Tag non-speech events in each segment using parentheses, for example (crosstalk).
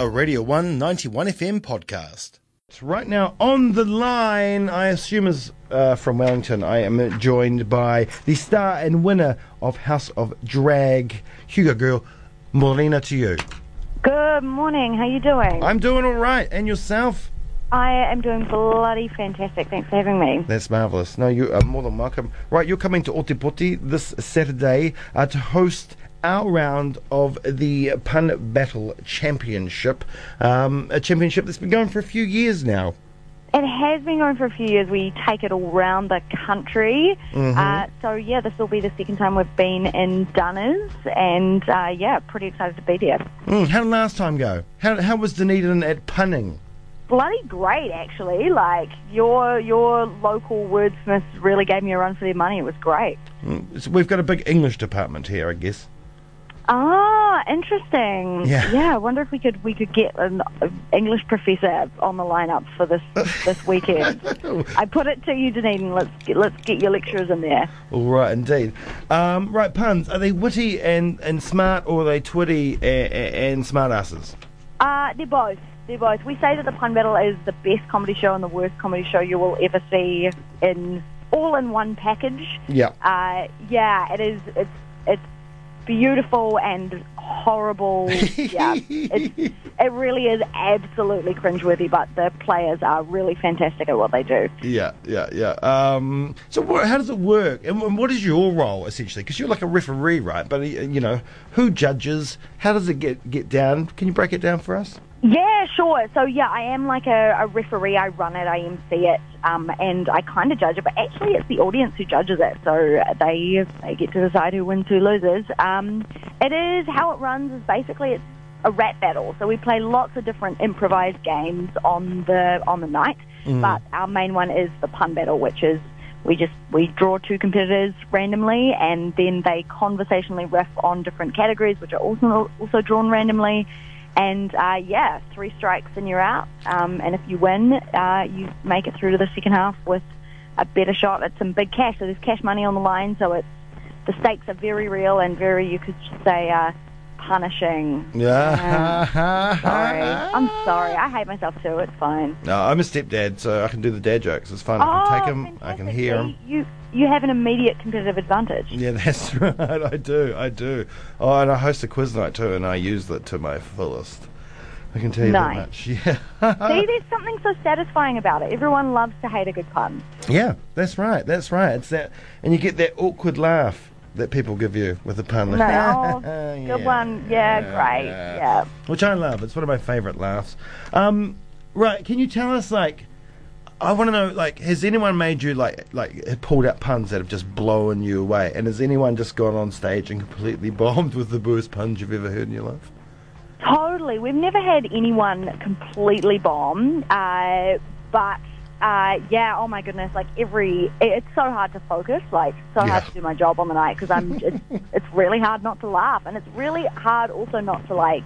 a Radio 191 FM podcast. Right now on the line, I assume is uh, from Wellington. I am joined by the star and winner of House of Drag, Hugo Girl, Mōrena to you. Good morning. How you doing? I'm doing all right, and yourself? I am doing bloody fantastic. Thanks for having me. That's marvellous. No, you are more than welcome. Right, you're coming to Otepoti this Saturday uh, to host our round of the Pun Battle Championship, um, a championship that's been going for a few years now. It has been going for a few years. We take it all around the country. Mhm. Uh, so, yeah, this will be the second time we've been in Dunners. And, uh, yeah, pretty excited to be there. Mm, how did last time go? How, how was Dunedin at punning? Bloody great, actually. Like, your, your local wordsmiths really gave me a run for their money. It was great. Mm, so we've got a big English department here, I guess. Ah, interesting. Yeah. Yeah, I wonder if we could we could get an English professor on the lineup for this this weekend. (laughs) I put it to you, Dunedin. Let's get, let's get your lecturers in there. All right, indeed. Um, right, puns. Are they witty and, and smart, or are they twitty and, and smart asses? Uh, they're both. They're both. We say that the pun battle is the best comedy show and the worst comedy show you will ever see in all in one package. Yeah. Uh, yeah, it is. It's it's beautiful and horrible. (laughs) yeah, it's, it really is absolutely cringeworthy. But the players are really fantastic at what they do. Yeah, yeah, yeah. Um, so, wha how does it work, and, and what is your role essentially? Because you're like a referee, right? But uh, you know, who judges? How does it get get down? Can you break it down for us? Yeah, sure. So yeah, I am like a, a referee. I run it, I MC it, um, and I kind of judge it. But actually, it's the audience who judges it. So they they get to decide who wins, who loses. Um, it is how it runs is basically it's a rap battle. So we play lots of different improvised games on the on the night. But our main one is the pun battle, which is we just we draw two competitors randomly, and then they conversationally riff on different categories, which are also also drawn randomly. And uh, yeah, three strikes and you're out. Um, and if you win, uh, you make it through to the second half with a better shot at some big cash. So there's cash money on the line. So it's the stakes are very real and very, you could say, uh, punishing. Yeah. Sorry, I'm sorry. I hate myself too. It's fine. No, I'm a stepdad, so I can do the dad jokes. It's fun. I can take oh, them. I can hear them. You you have an immediate competitive advantage. Yeah, (laughs) that's right. I do. I do. Oh, and I host a quiz night too, and I use it to my fullest. I can tell you Nice. that much. (laughs) Yeah. See, there's something so satisfying about it. Everyone loves to hate a good pun. yeah, that's right. That's right. It's that, and you get that awkward laugh that people give you with a pun. No, oh, (laughs) Yeah. good one. Yeah, great. Yeah. Which I love. It's one of my favourite laughs. Um, right? Can you tell us like? I want to know, like, has anyone made you like, like, pulled out puns that have just blown you away? And has anyone just gone on stage and completely (laughs) bombed with the worst puns you've ever heard in your life? Totally. We've never had anyone completely bomb, uh, but uh, yeah. Oh my goodness! Like every, it- it's so hard to focus. Like so hard to do my job on the night because I'm. (laughs) It's, it's really hard not to laugh, and it's really hard also not to like.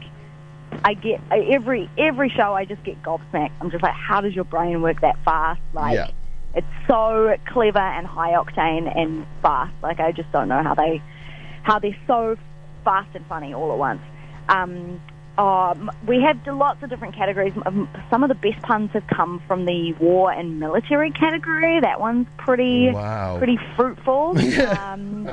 I get every every show. I just get gobsmacked. I'm just like, how does your brain work that fast? Like, Yeah. it's so clever and high octane and fast. Like, I just don't know how they how they're so fast and funny all at once. Um, um, we have lots of different categories. Some of the best puns have come from the war and military category. That one's pretty Wow. pretty fruitful. (laughs) um,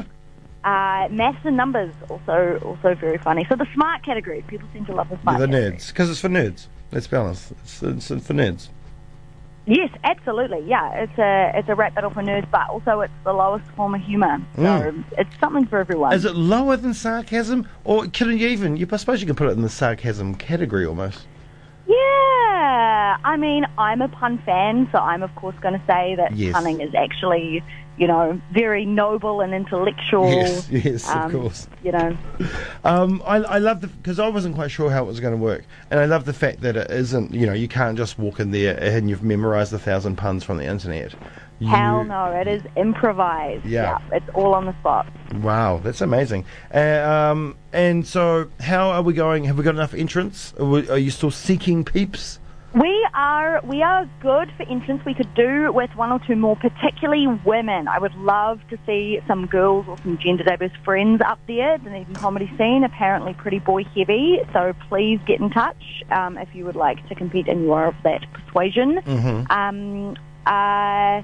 uh, maths and numbers also also very funny. So the smart category, people seem to love the Yeah, smart. the category. nerds, because it's for nerds. Let's be honest. It's, it's for nerds. Yes, absolutely. Yeah, it's a it's a rap battle for nerds, but also it's the lowest form of humour. So Mm. it's something for everyone. Is it lower than sarcasm, or can you even? You, I suppose you can put it in the sarcasm category almost. Yeah, I mean, I'm a pun fan, so I'm of course going to say that Yes. punning is actually, you know, very noble and intellectual. Yes, yes, of um, course. You know, Um, I, I love the because I wasn't quite sure how it was going to work, and I love the fact that it isn't. You know, you can't just walk in there and you've memorised a thousand puns from the internet. You- hell no, it is improvised. Yeah. it's all on the spot. Wow, that's amazing. Uh, um, and so, how are we going? Have we got enough entrants? Are, we, are you still seeking peeps? We are we are good for entrance. We could do with one or two more, particularly women. I would love to see some girls or some gender diverse friends up there. The Dunedin comedy scene apparently pretty boy heavy, so please get in touch um, if you would like to compete and you are of that persuasion. Mm-hmm. Um, uh,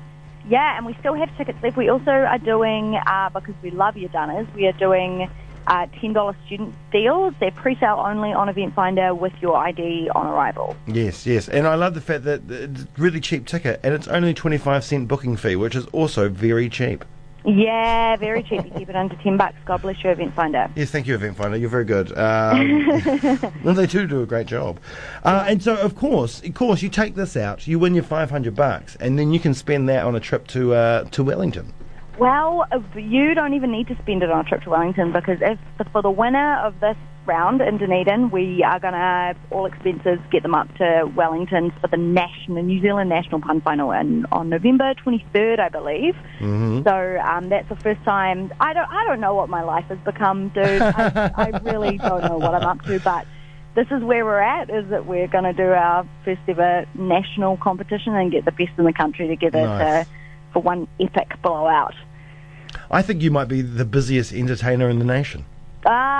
yeah, and we still have tickets left. We also are doing uh, because we love your Dunners. We are doing uh, $10 student deals. They're pre-sale only on Eventfinda with your ID on arrival. Yes, yes. And I love the fact that it's really cheap ticket and it's only 25 cent booking fee, which is also very cheap. Yeah, very cheap. You keep it under 10 bucks. God bless you, Eventfinda. Yes, thank you, Eventfinda. You're very good. Um, (laughs) well, they do do a great job. Uh, and so, of course, of course, you take this out, you win your 500 bucks, and then you can spend that on a trip to uh, to Wellington. Well, you don't even need to spend it on a trip to Wellington because if for the winner of this round in Dunedin, we are going to all expenses get them up to Wellington for the national New Zealand national pun final in, on November 23rd, I believe. Mm-hmm. So um, that's the first time. I don't I don't know what my life has become, dude. I, (laughs) I really don't know what I'm up to, but. This is where we're at. Is that we're going to do our first ever national competition and get the best in the country together Nice. to, for one epic blowout. I think you might be the busiest entertainer in the nation. Ah,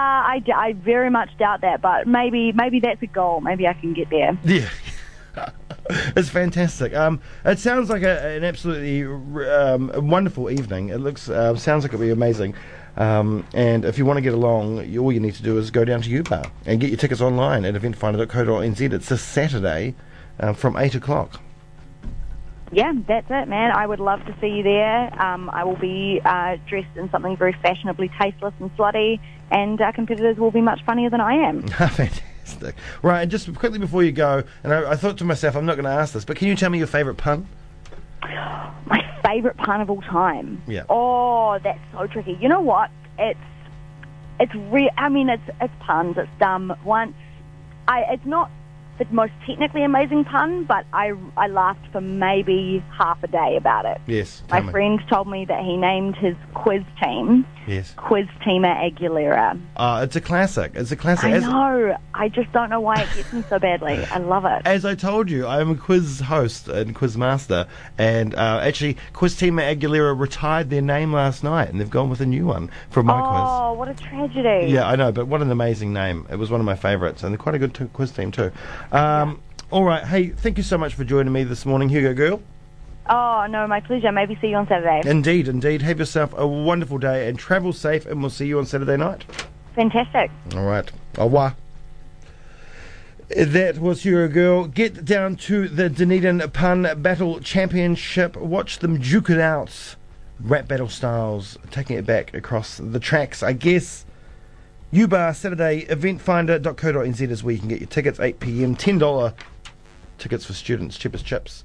I, very much doubt that, but maybe maybe that's a goal. Maybe I can get there. Yeah. (laughs) it's fantastic. Um, it sounds like a, an absolutely um, wonderful evening. It looks uh, sounds like it'll be amazing. Um, and if you want to get along, you, all you need to do is go down to U-Bar and get your tickets online at eventfinda.co.nz. It's this Saturday uh, from 8 o'clock. Yeah, that's it, man. I would love to see you there. Um, I will be uh, dressed in something very fashionably tasteless and slutty, and our competitors will be much funnier than I am. (laughs) Fantastic. Right, and just quickly before you go, and I, I thought to myself, I'm not going to ask this, but can you tell me your favourite pun? (gasps) My favourite pun of all time. Yeah. Oh, that's so tricky. You know what? It's it's real. I mean, it's it's puns. It's dumb. Once, I it's not the most technically amazing pun, but I I laughed for maybe half a day about it. Yes. My me. friend told me that he named his quiz team Yes. Quiz Teamer Aguilera. Uh, it's a classic. It's a classic. I As- know. I just don't know why it gets me so badly. I love it. As I told you, I'm a quiz host and quiz master, and uh, actually, Quiz Team Aguilera retired their name last night, and they've gone with a new one for my quiz. Oh, what a tragedy. Yeah, I know, but what an amazing name! It was one of my favourites, and they're quite a good t- quiz team too. Um, All right, hey, thank you so much for joining me this morning, Hugo Girl. Oh, no, my pleasure. Maybe see you on Saturday. Indeed, indeed. Have yourself a wonderful day and travel safe, and we'll see you on Saturday night. Fantastic. All right. Au revoir. That was your Girl. Get down to the Dunedin Pun Battle Championship. Watch them duke it out. Rap battle styles, taking it back across the tracks, I guess. Ubar Saturday, eventfinda.co.nz is where you can get your tickets, 8pm, $10 tickets for students, cheapest chips.